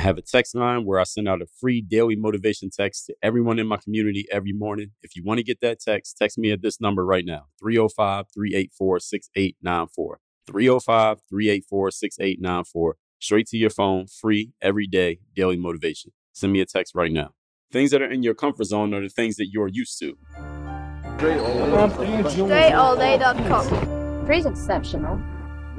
I have a text line where I send out a free daily motivation text to everyone in my community every morning. If you want to get that text, text me at this number right now 305 384 6894. 305 384 6894. Straight to your phone, free, every day, daily motivation. Send me a text right now. Things that are in your comfort zone are the things that you're used to. DreAllDay.com. Pretty exceptional.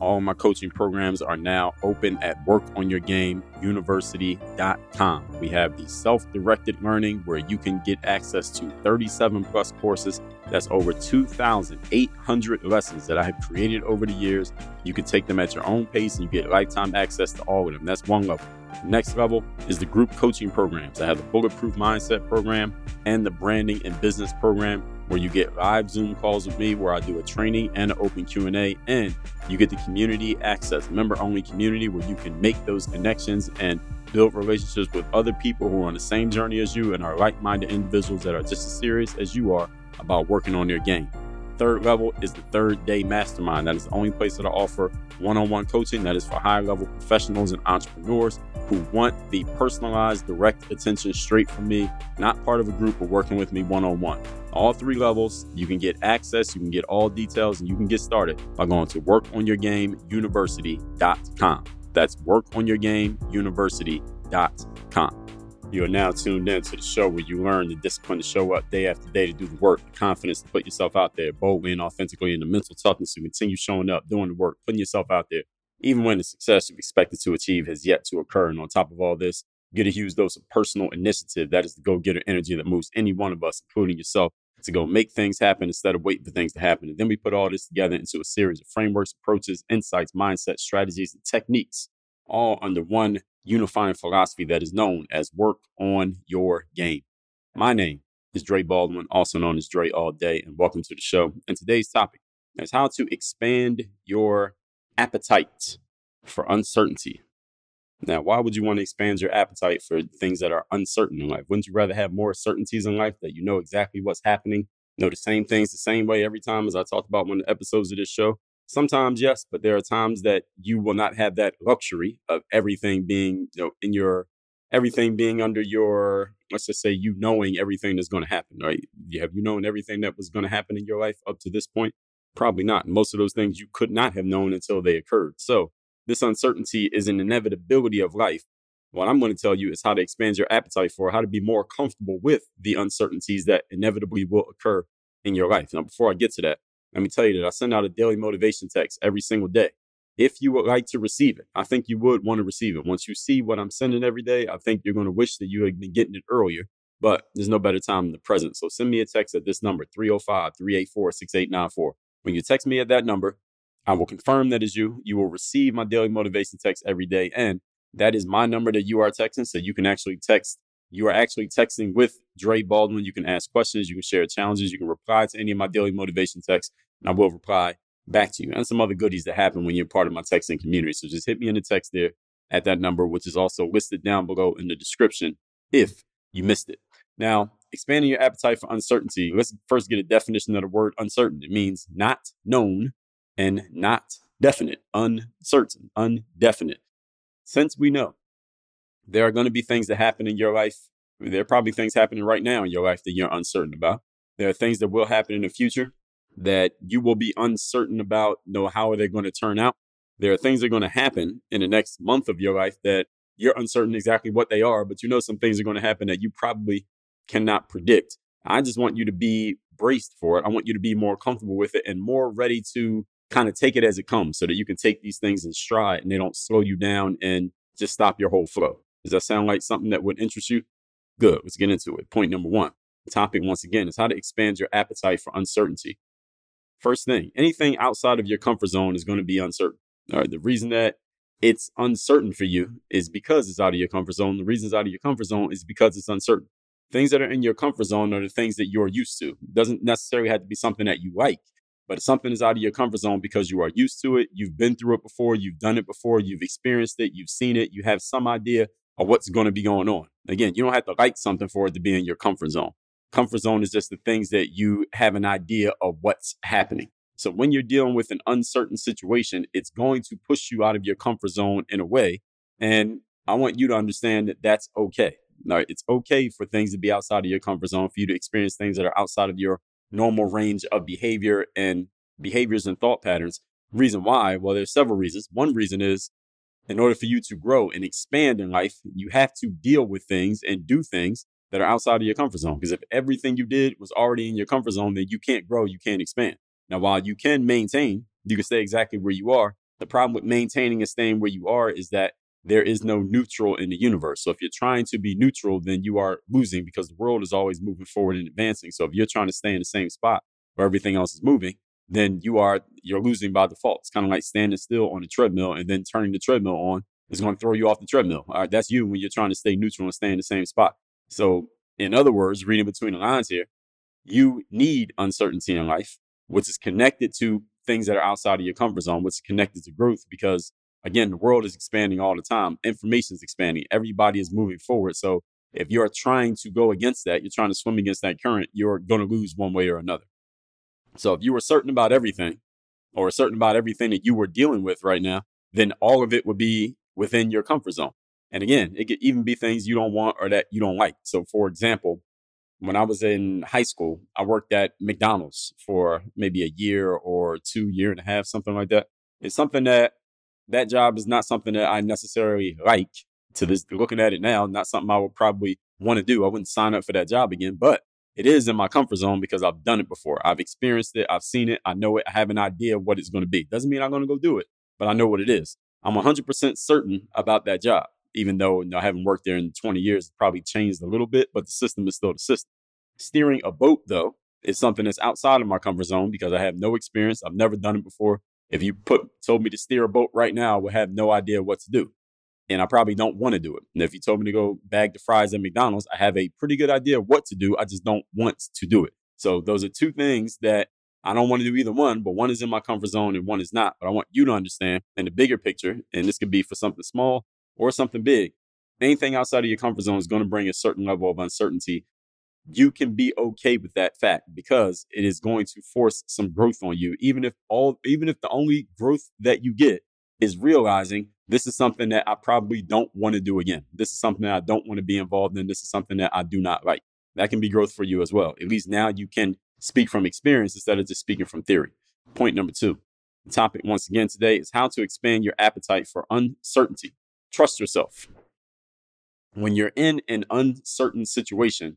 All my coaching programs are now open at workonyourgameuniversity.com. We have the self directed learning where you can get access to 37 plus courses. That's over 2,800 lessons that I have created over the years. You can take them at your own pace and you get lifetime access to all of them. That's one level. Next level is the group coaching programs. I have the Bulletproof Mindset program and the Branding and Business program where you get live Zoom calls with me where I do a training and an open Q&A and you get the community access, member only community where you can make those connections and build relationships with other people who are on the same journey as you and are like-minded individuals that are just as serious as you are about working on their game. Third level is the third day mastermind. That is the only place that I offer one on one coaching. That is for high level professionals and entrepreneurs who want the personalized, direct attention straight from me, not part of a group or working with me one on one. All three levels, you can get access, you can get all details, and you can get started by going to workonyourgameuniversity.com. That's workonyourgameuniversity.com. You are now tuned in to the show where you learn the discipline to show up day after day to do the work, the confidence to put yourself out there boldly and authentically, and the mental toughness to continue showing up, doing the work, putting yourself out there, even when the success you've expected to achieve has yet to occur. And on top of all this, get a huge dose of personal initiative. That is the go getter energy that moves any one of us, including yourself, to go make things happen instead of waiting for things to happen. And then we put all this together into a series of frameworks, approaches, insights, mindset, strategies, and techniques, all under one unifying philosophy that is known as work on your game. My name is Dre Baldwin, also known as Dre All Day, and welcome to the show. And today's topic is how to expand your appetite for uncertainty. Now, why would you want to expand your appetite for things that are uncertain in life? Wouldn't you rather have more certainties in life that you know exactly what's happening, know the same things the same way every time, as I talked about one of the episodes of this show? Sometimes, yes, but there are times that you will not have that luxury of everything being, you know, in your everything being under your let's just say you knowing everything that's going to happen, right? Have you known everything that was going to happen in your life up to this point? Probably not. Most of those things you could not have known until they occurred. So, this uncertainty is an inevitability of life. What I'm going to tell you is how to expand your appetite for, how to be more comfortable with the uncertainties that inevitably will occur in your life. Now, before I get to that, let me tell you that I send out a daily motivation text every single day. If you would like to receive it, I think you would want to receive it. Once you see what I'm sending every day, I think you're going to wish that you had been getting it earlier, but there's no better time than the present. So send me a text at this number, 305 384 6894. When you text me at that number, I will confirm that is you. You will receive my daily motivation text every day. And that is my number that you are texting. So you can actually text you are actually texting with Dre Baldwin. You can ask questions, you can share challenges, you can reply to any of my daily motivation texts, and I will reply back to you. And some other goodies that happen when you're part of my texting community. So just hit me in the text there at that number, which is also listed down below in the description if you missed it. Now, expanding your appetite for uncertainty, let's first get a definition of the word uncertain. It means not known and not definite, uncertain, undefinite. Since we know there are going to be things that happen in your life. There are probably things happening right now in your life that you're uncertain about. There are things that will happen in the future that you will be uncertain about, know how are they going to turn out. There are things that are going to happen in the next month of your life that you're uncertain exactly what they are, but you know some things are going to happen that you probably cannot predict. I just want you to be braced for it. I want you to be more comfortable with it and more ready to kind of take it as it comes so that you can take these things in stride and they don't slow you down and just stop your whole flow. Does that sound like something that would interest you? Good. Let's get into it. Point number one. The topic, once again, is how to expand your appetite for uncertainty. First thing, anything outside of your comfort zone is going to be uncertain. All right. The reason that it's uncertain for you is because it's out of your comfort zone. The reason it's out of your comfort zone is because it's uncertain. Things that are in your comfort zone are the things that you're used to. It doesn't necessarily have to be something that you like, but something is out of your comfort zone because you are used to it. You've been through it before. You've done it before. You've experienced it. You've seen it. You have some idea of what's going to be going on. Again, you don't have to like something for it to be in your comfort zone. Comfort zone is just the things that you have an idea of what's happening. So when you're dealing with an uncertain situation, it's going to push you out of your comfort zone in a way. And I want you to understand that that's okay. Now, it's okay for things to be outside of your comfort zone, for you to experience things that are outside of your normal range of behavior and behaviors and thought patterns. Reason why? Well, there's several reasons. One reason is in order for you to grow and expand in life, you have to deal with things and do things that are outside of your comfort zone. Because if everything you did was already in your comfort zone, then you can't grow, you can't expand. Now, while you can maintain, you can stay exactly where you are. The problem with maintaining and staying where you are is that there is no neutral in the universe. So if you're trying to be neutral, then you are losing because the world is always moving forward and advancing. So if you're trying to stay in the same spot where everything else is moving, then you are you're losing by default. It's kind of like standing still on a treadmill and then turning the treadmill on is going to throw you off the treadmill. All right, that's you when you're trying to stay neutral and stay in the same spot. So in other words, reading between the lines here, you need uncertainty in life, which is connected to things that are outside of your comfort zone, which is connected to growth because again, the world is expanding all the time. Information is expanding. Everybody is moving forward. So if you're trying to go against that, you're trying to swim against that current, you're going to lose one way or another. So if you were certain about everything or certain about everything that you were dealing with right now, then all of it would be within your comfort zone. And again, it could even be things you don't want or that you don't like. So for example, when I was in high school, I worked at McDonald's for maybe a year or two, year and a half, something like that. It's something that that job is not something that I necessarily like to this looking at it now, not something I would probably want to do. I wouldn't sign up for that job again, but it is in my comfort zone because I've done it before. I've experienced it. I've seen it. I know it. I have an idea of what it's going to be. Doesn't mean I'm going to go do it, but I know what it is. I'm 100% certain about that job, even though you know, I haven't worked there in 20 years. It's probably changed a little bit, but the system is still the system. Steering a boat, though, is something that's outside of my comfort zone because I have no experience. I've never done it before. If you put told me to steer a boat right now, I would have no idea what to do. And I probably don't want to do it. And if you told me to go bag the fries at McDonald's, I have a pretty good idea of what to do. I just don't want to do it. So those are two things that I don't want to do either one, but one is in my comfort zone and one is not. But I want you to understand in the bigger picture, and this could be for something small or something big. Anything outside of your comfort zone is going to bring a certain level of uncertainty you can be okay with that fact because it is going to force some growth on you even if all even if the only growth that you get is realizing this is something that I probably don't want to do again. This is something that I don't want to be involved in. This is something that I do not like. That can be growth for you as well. At least now you can speak from experience instead of just speaking from theory. Point number two. The topic once again today is how to expand your appetite for uncertainty. Trust yourself. When you're in an uncertain situation,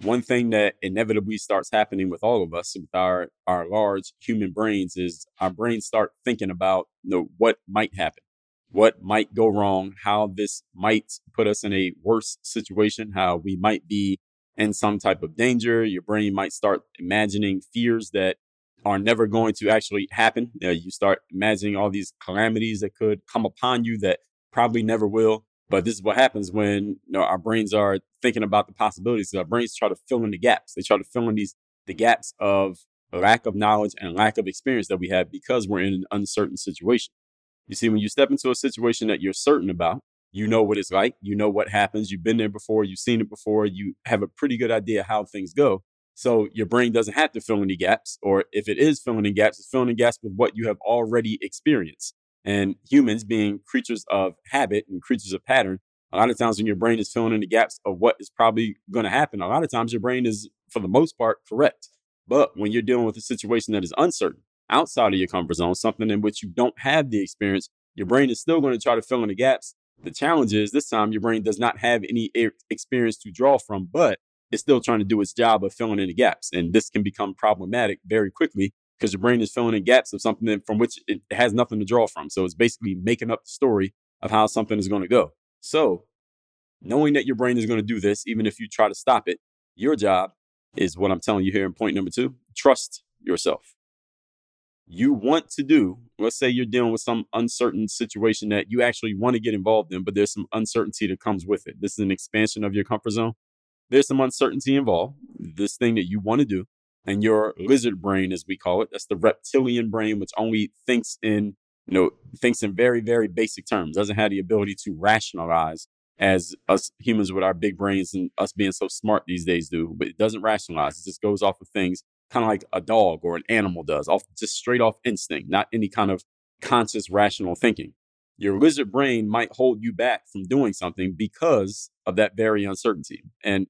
one thing that inevitably starts happening with all of us with our our large human brains is our brains start thinking about you know what might happen what might go wrong how this might put us in a worse situation how we might be in some type of danger your brain might start imagining fears that are never going to actually happen you, know, you start imagining all these calamities that could come upon you that probably never will but this is what happens when you know, our brains are thinking about the possibilities. Our brains try to fill in the gaps. They try to fill in these the gaps of lack of knowledge and lack of experience that we have because we're in an uncertain situation. You see, when you step into a situation that you're certain about, you know what it's like, you know what happens, you've been there before, you've seen it before, you have a pretty good idea how things go. So your brain doesn't have to fill the gaps, or if it is filling in gaps, it's filling in gaps with what you have already experienced. And humans being creatures of habit and creatures of pattern, a lot of times when your brain is filling in the gaps of what is probably going to happen, a lot of times your brain is, for the most part, correct. But when you're dealing with a situation that is uncertain, outside of your comfort zone, something in which you don't have the experience, your brain is still going to try to fill in the gaps. The challenge is this time your brain does not have any experience to draw from, but it's still trying to do its job of filling in the gaps. And this can become problematic very quickly because your brain is filling in gaps of something from which it has nothing to draw from. So it's basically making up the story of how something is going to go. So knowing that your brain is going to do this, even if you try to stop it, your job is what I'm telling you here in point number two trust yourself. You want to do, let's say you're dealing with some uncertain situation that you actually want to get involved in, but there's some uncertainty that comes with it. This is an expansion of your comfort zone. There's some uncertainty involved. This thing that you want to do, and your mm-hmm. lizard brain, as we call it, that's the reptilian brain, which only thinks in, you know, thinks in very, very basic terms, doesn't have the ability to rationalize as us humans with our big brains and us being so smart these days do, but it doesn't rationalize. It just goes off of things kind of like a dog or an animal does, off just straight off instinct, not any kind of conscious rational thinking. Your lizard brain might hold you back from doing something because of that very uncertainty. And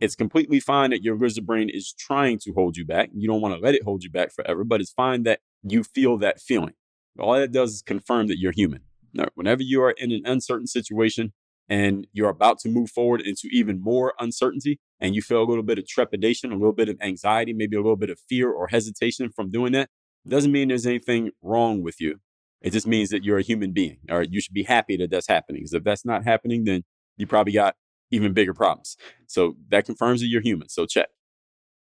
it's completely fine that your lizard brain is trying to hold you back. You don't want to let it hold you back forever, but it's fine that you feel that feeling. All that does is confirm that you're human. Now, whenever you are in an uncertain situation, and you're about to move forward into even more uncertainty and you feel a little bit of trepidation, a little bit of anxiety, maybe a little bit of fear or hesitation from doing that, doesn't mean there's anything wrong with you. It just means that you're a human being, or you should be happy that that's happening. Because if that's not happening, then you probably got even bigger problems. So that confirms that you're human. So check.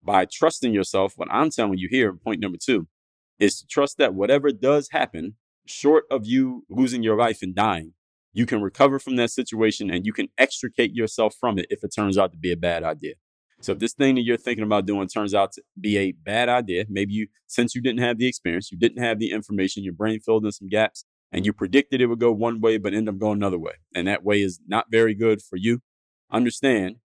By trusting yourself, what I'm telling you here, point number two, is to trust that whatever does happen, short of you losing your life and dying, you can recover from that situation and you can extricate yourself from it if it turns out to be a bad idea. So if this thing that you're thinking about doing turns out to be a bad idea, maybe you, since you didn't have the experience, you didn't have the information, your brain filled in some gaps, and you predicted it would go one way, but end up going another way. And that way is not very good for you. Understand,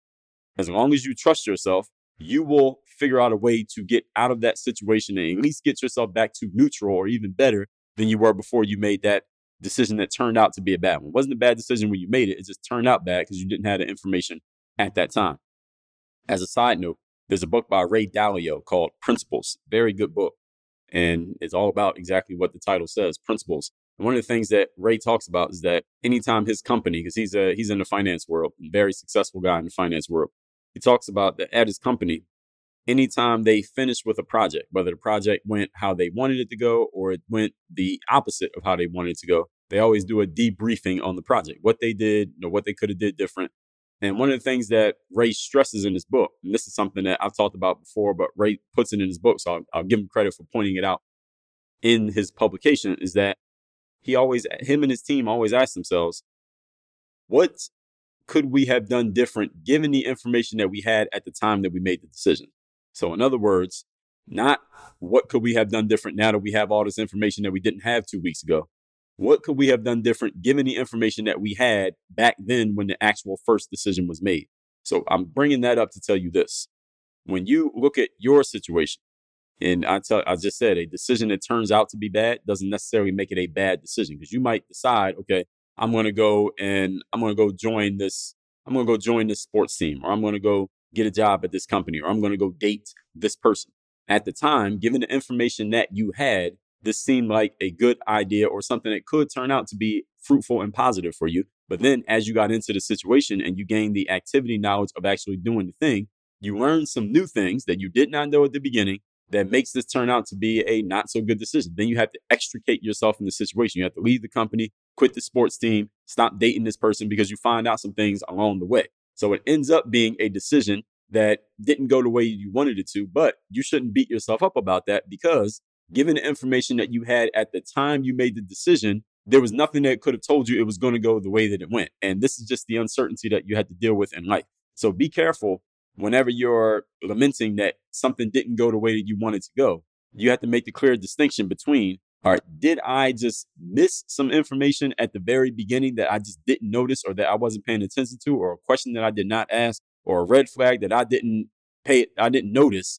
as long as you trust yourself, you will figure out a way to get out of that situation and at least get yourself back to neutral or even better than you were before you made that decision that turned out to be a bad one. It wasn't a bad decision when you made it. It just turned out bad because you didn't have the information at that time. As a side note, there's a book by Ray Dalio called Principles. Very good book. And it's all about exactly what the title says, principles. And one of the things that Ray talks about is that anytime his company, because he's a he's in the finance world, very successful guy in the finance world, he talks about that at his company, anytime they finished with a project, whether the project went how they wanted it to go or it went the opposite of how they wanted it to go, they always do a debriefing on the project, what they did, you know, what they could have did different. And one of the things that Ray stresses in his book, and this is something that I've talked about before, but Ray puts it in his book, so I'll, I'll give him credit for pointing it out in his publication, is that he always, him and his team always ask themselves, what could we have done different given the information that we had at the time that we made the decision? So, in other words, not what could we have done different now that we have all this information that we didn't have two weeks ago. What could we have done different given the information that we had back then when the actual first decision was made? So, I'm bringing that up to tell you this. When you look at your situation, and I tell, I just said a decision that turns out to be bad doesn't necessarily make it a bad decision because you might decide, okay, I'm going to go and I'm going to go join this. I'm going to go join this sports team, or I'm going to go get a job at this company or I'm going to go date this person. At the time, given the information that you had, this seemed like a good idea or something that could turn out to be fruitful and positive for you. But then as you got into the situation and you gained the activity knowledge of actually doing the thing, you learned some new things that you did not know at the beginning that makes this turn out to be a not so good decision. Then you have to extricate yourself from the situation. You have to leave the company, quit the sports team, stop dating this person because you find out some things along the way. So it ends up being a decision that didn't go the way you wanted it to, but you shouldn't beat yourself up about that because given the information that you had at the time you made the decision, there was nothing that could have told you it was going to go the way that it went. And this is just the uncertainty that you had to deal with in life. So be careful whenever you're lamenting that something didn't go the way that you wanted to go. You have to make the clear distinction between all right, did I just miss some information at the very beginning that I just didn't notice or that I wasn't paying attention to, or a question that I did not ask, or a red flag that I didn't pay, I didn't notice,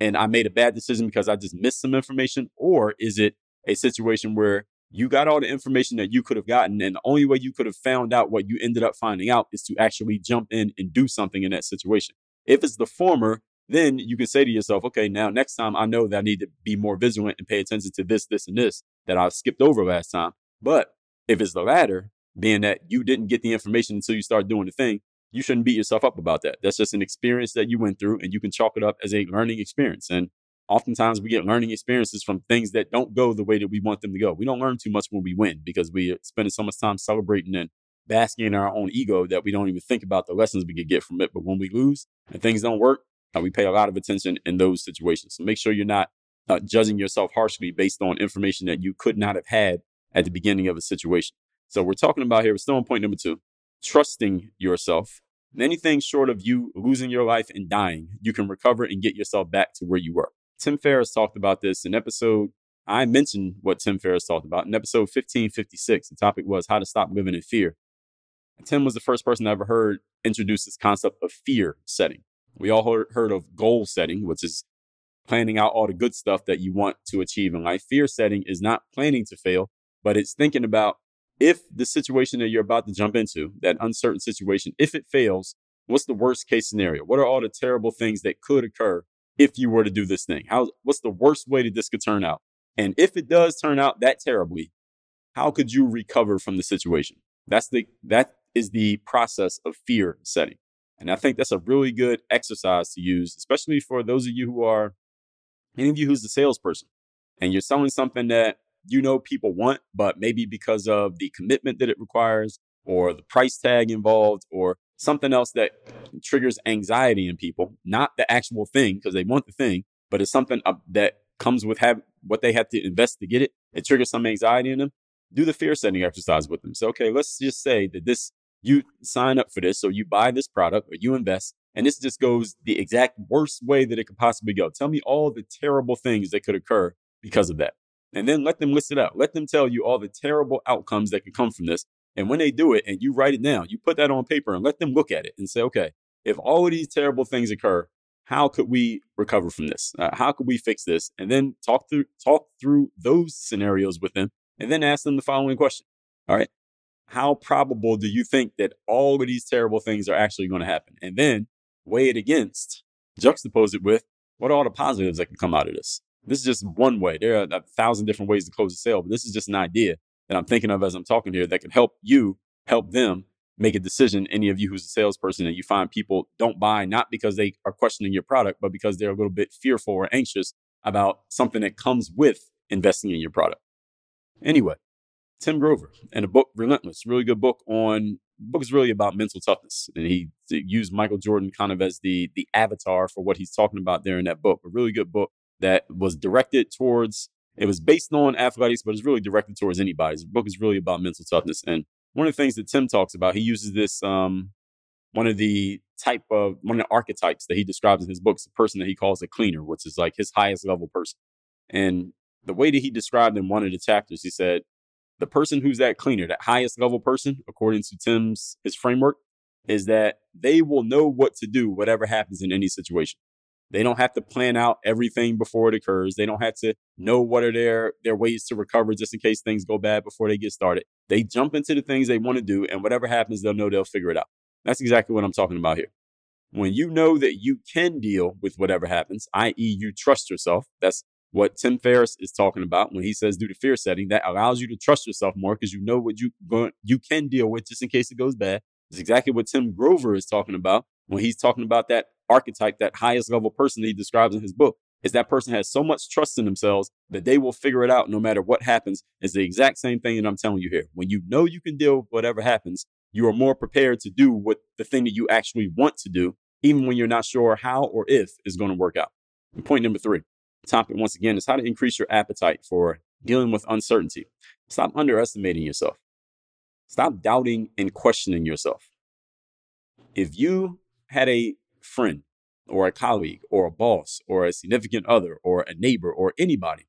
and I made a bad decision because I just missed some information? Or is it a situation where you got all the information that you could have gotten, and the only way you could have found out what you ended up finding out is to actually jump in and do something in that situation? If it's the former, then you can say to yourself, okay, now next time I know that I need to be more vigilant and pay attention to this, this, and this that I skipped over last time. But if it's the latter, being that you didn't get the information until you start doing the thing, you shouldn't beat yourself up about that. That's just an experience that you went through and you can chalk it up as a learning experience. And oftentimes we get learning experiences from things that don't go the way that we want them to go. We don't learn too much when we win because we are spending so much time celebrating and basking in our own ego that we don't even think about the lessons we could get from it. But when we lose and things don't work, uh, we pay a lot of attention in those situations. So make sure you're not uh, judging yourself harshly based on information that you could not have had at the beginning of a situation. So we're talking about here, we're still on point number two, trusting yourself. Anything short of you losing your life and dying, you can recover and get yourself back to where you were. Tim Ferriss talked about this in episode, I mentioned what Tim Ferriss talked about in episode 1556. The topic was how to stop living in fear. Tim was the first person I ever heard introduce this concept of fear setting. We all heard, of goal setting, which is planning out all the good stuff that you want to achieve in life. Fear setting is not planning to fail, but it's thinking about if the situation that you're about to jump into, that uncertain situation, if it fails, what's the worst case scenario? What are all the terrible things that could occur if you were to do this thing? How what's the worst way that this could turn out? And if it does turn out that terribly, how could you recover from the situation? That's the that is the process of fear setting. And I think that's a really good exercise to use, especially for those of you who are, any of you who's a salesperson and you're selling something that you know people want, but maybe because of the commitment that it requires or the price tag involved or something else that triggers anxiety in people, not the actual thing because they want the thing, but it's something that comes with have what they have to invest to get it. It triggers some anxiety in them. Do the fear setting exercise with them. So, okay, let's just say that this you sign up for this or you buy this product or you invest and this just goes the exact worst way that it could possibly go. Tell me all the terrible things that could occur because of that. And then let them list it out. Let them tell you all the terrible outcomes that could come from this. And when they do it and you write it down, you put that on paper and let them look at it and say, okay, if all of these terrible things occur, how could we recover from this? Uh, how could we fix this? And then talk through talk through those scenarios with them, and then ask them the following question. All right, how probable do you think that all of these terrible things are actually going to happen? And then weigh it against, juxtapose it with what are all the positives that can come out of this. This is just one way. There are a thousand different ways to close a sale, but this is just an idea that I'm thinking of as I'm talking here that can help you help them make a decision. Any of you who's a salesperson and you find people don't buy not because they are questioning your product, but because they're a little bit fearful or anxious about something that comes with investing in your product. Anyway, Tim Grover and a book, Relentless, really good book on book is really about mental toughness. And he used Michael Jordan kind of as the the avatar for what he's talking about there in that book. A really good book that was directed towards it was based on athletics, but it's really directed towards anybody. The book is really about mental toughness. And one of the things that Tim talks about, he uses this um one of the type of one of the archetypes that he describes in his books, a person that he calls a cleaner, which is like his highest level person. And the way that he described in one of the chapters, he said, the person who's that cleaner, that highest level person, according to Tim's his framework, is that they will know what to do, whatever happens in any situation. They don't have to plan out everything before it occurs. They don't have to know what are their their ways to recover just in case things go bad before they get started. They jump into the things they want to do, and whatever happens, they'll know they'll figure it out. That's exactly what I'm talking about here. When you know that you can deal with whatever happens, i.e., you trust yourself, that's what Tim Ferriss is talking about when he says do the fear setting. That allows you to trust yourself more because you know what you you can deal with just in case it goes bad. It's exactly what Tim Grover is talking about when he's talking about that archetype, that highest level person that he describes in his book. Is that person has so much trust in themselves that they will figure it out no matter what happens. Is the exact same thing that I'm telling you here. When you know you can deal with whatever happens, you are more prepared to do what the thing that you actually want to do, even when you're not sure how or if is going to work out. And point number three topic once again is how to increase your appetite for dealing with uncertainty. Stop underestimating yourself. Stop doubting and questioning yourself. If you had a friend or a colleague or a boss or a significant other or a neighbor or anybody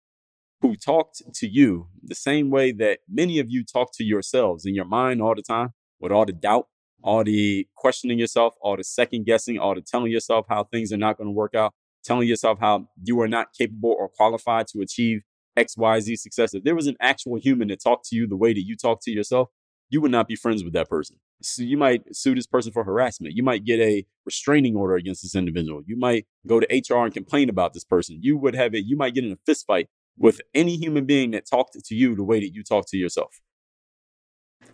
who talked to you the same way that many of you talk to yourselves in your mind all the time with all the doubt, all the questioning yourself, all the second guessing, all the telling yourself how things are not going to work out, telling yourself how you are not capable or qualified to achieve XYZ success. If there was an actual human that talked to you the way that you talk to yourself, you would not be friends with that person. So you might sue this person for harassment. You might get a restraining order against this individual. You might go to HR and complain about this person. You would have it, you might get in a fist fight with any human being that talked to you the way that you talk to yourself.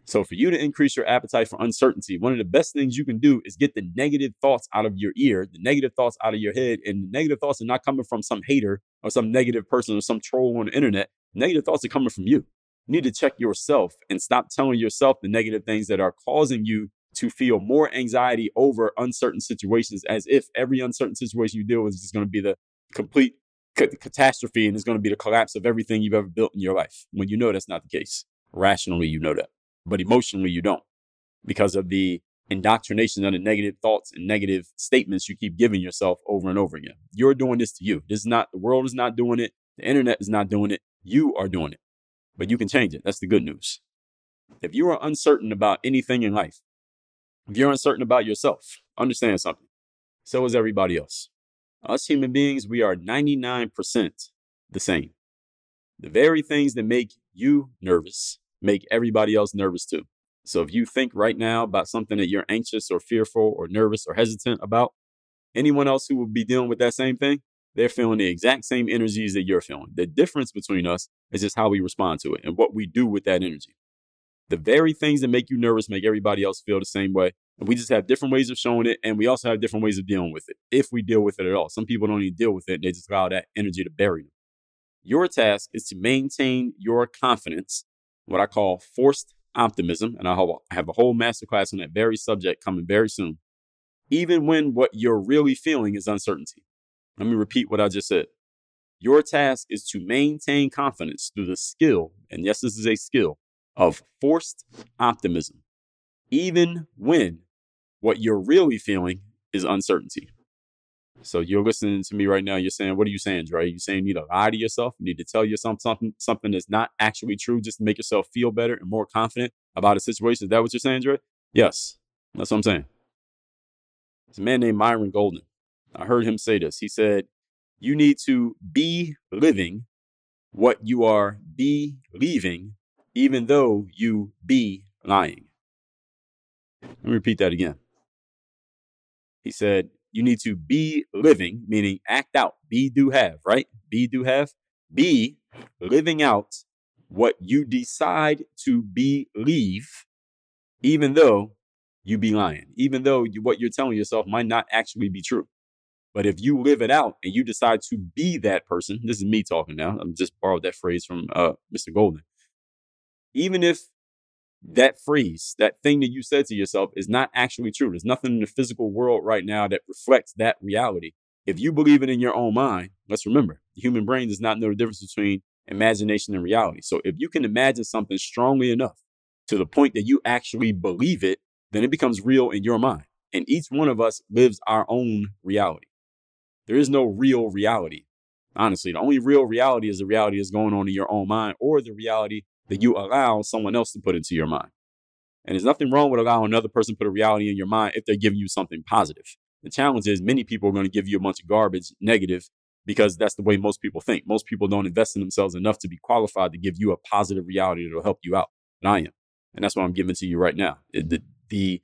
So, for you to increase your appetite for uncertainty, one of the best things you can do is get the negative thoughts out of your ear, the negative thoughts out of your head. And the negative thoughts are not coming from some hater or some negative person or some troll on the internet. Negative thoughts are coming from you. You need to check yourself and stop telling yourself the negative things that are causing you to feel more anxiety over uncertain situations as if every uncertain situation you deal with is just going to be the complete ca- catastrophe and it's going to be the collapse of everything you've ever built in your life when you know that's not the case. Rationally, you know that, but emotionally, you don't because of the indoctrination of the negative thoughts and negative statements you keep giving yourself over and over again. You're doing this to you. This is not, the world is not doing it. The internet is not doing it. You are doing it, but you can change it. That's the good news. If you are uncertain about anything in life, if you're uncertain about yourself, understand something. So is everybody else. Us human beings, we are 99% the same. The very things that make you nervous make everybody else nervous too. So if you think right now about something that you're anxious or fearful or nervous or hesitant about, anyone else who will be dealing with that same thing, they're feeling the exact same energies that you're feeling. The difference between us is just how we respond to it and what we do with that energy. The very things that make you nervous make everybody else feel the same way. And we just have different ways of showing it, and we also have different ways of dealing with it, if we deal with it at all. Some people don't even deal with it, they just allow that energy to bury them. Your task is to maintain your confidence, what I call forced optimism, and I have a whole masterclass on that very subject coming very soon, even when what you're really feeling is uncertainty. Let me repeat what I just said. Your task is to maintain confidence through the skill, and yes, this is a skill, of forced optimism, even when what you're really feeling is uncertainty. So you're listening to me right now. You're saying, what are you saying, Dre? You saying you need to lie to yourself? You need to tell yourself something, something that's not actually true just to make yourself feel better and more confident about a situation. Is that what you're saying, Dre? Yes. That's what I'm saying. It's a man named Myron Golden. I heard him say this. He said, you need to be living what you are believing, even though you be lying. Let me repeat that again. He said, you need to be living, meaning act out, be, do, have, right? Be, do, have. Be living out what you decide to believe, even though you be lying, even though you, what you're telling yourself might not actually be true. But if you live it out and you decide to be that person, this is me talking now. I'm just borrowed that phrase from uh, Mr. Golden. Even if that phrase, that thing that you said to yourself is not actually true. There's nothing in the physical world right now that reflects that reality. If you believe it in your own mind, let's remember the human brain does not know the difference between imagination and reality. So if you can imagine something strongly enough to the point that you actually believe it, then it becomes real in your mind. And each one of us lives our own reality. There is no real reality. Honestly, the only real reality is the reality that's going on in your own mind or the reality that you allow someone else to put into your mind. And there's nothing wrong with allowing another person put a reality in your mind if they're giving you something positive. The challenge is many people are going to give you a bunch of garbage, negative, because that's the way most people think. Most people don't invest in themselves enough to be qualified to give you a positive reality that will help you out. And I am. And that's what I'm giving to you right now. The, the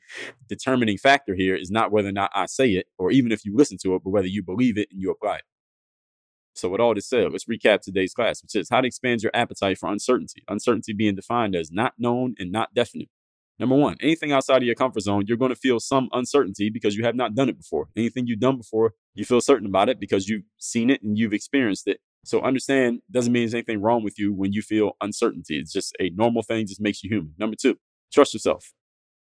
determining factor here is not whether or not I say it, or even if you listen to it, but whether you believe it and you apply it. So, with all this said, let's recap today's class, which is how to expand your appetite for uncertainty. Uncertainty being defined as not known and not definite. Number one, anything outside of your comfort zone, you're going to feel some uncertainty because you have not done it before. Anything you've done before, you feel certain about it because you've seen it and you've experienced it. So understand doesn't mean there's anything wrong with you when you feel uncertainty. It's just a normal thing, just makes you human. Number two, trust yourself.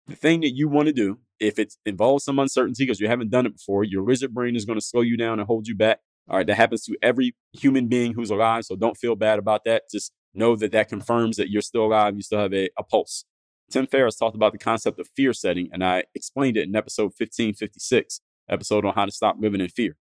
The thing that you want to do, if it involves some uncertainty because you haven't done it before, your lizard brain is going to slow you down and hold you back. All right, that happens to every human being who's alive. So don't feel bad about that. Just know that that confirms that you're still alive. You still have a, a pulse. Tim Ferriss talked about the concept of fear setting, and I explained it in episode 1556, episode on how to stop living in fear.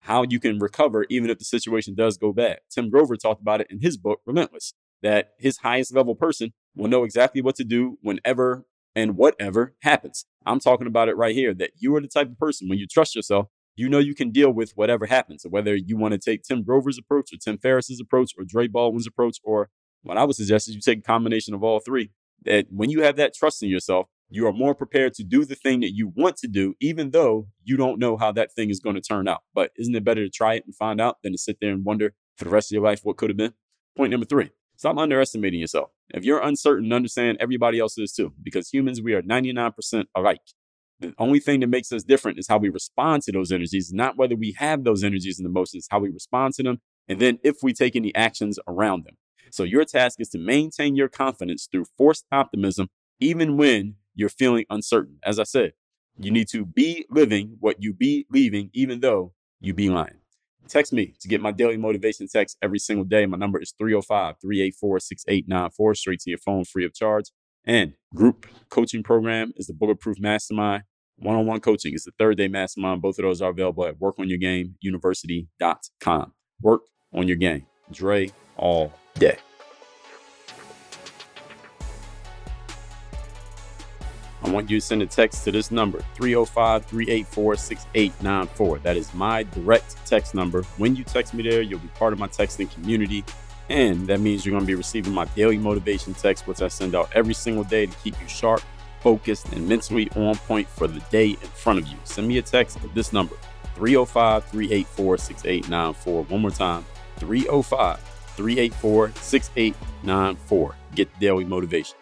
How you can recover even if the situation does go bad. Tim Grover talked about it in his book, Relentless, that his highest level person will know exactly what to do whenever and whatever happens. I'm talking about it right here that you are the type of person when you trust yourself, you know you can deal with whatever happens. So whether you want to take Tim Grover's approach or Tim Ferriss's approach or Dre Baldwin's approach, or what I would suggest is you take a combination of all three. That when you have that trust in yourself, you are more prepared to do the thing that you want to do, even though you don't know how that thing is going to turn out. But isn't it better to try it and find out than to sit there and wonder for the rest of your life what could have been? Point number three stop underestimating yourself. If you're uncertain, understand everybody else is too, because humans, we are 99% alike. The only thing that makes us different is how we respond to those energies, not whether we have those energies and emotions, how we respond to them and then if we take any actions around them. So your task is to maintain your confidence through forced optimism, even when you're feeling uncertain. As I said, you need to be living what you be leaving, even though you be lying. Text me to get my daily motivation text every single day. My number is 305 384 6894, straight to your phone, free of charge. And group coaching program is the Bulletproof Mastermind. One on one coaching is the third day mastermind. Both of those are available at workonyourgameuniversity.com. Work on your game. Dre all day. I want you to send a text to this number, 305 384 6894. That is my direct text number. When you text me there, you'll be part of my texting community. And that means you're going to be receiving my daily motivation text, which I send out every single day to keep you sharp, focused, and mentally on point for the day in front of you. Send me a text at this number, 305 384 6894. One more time, 305 384 6894. Get daily motivation.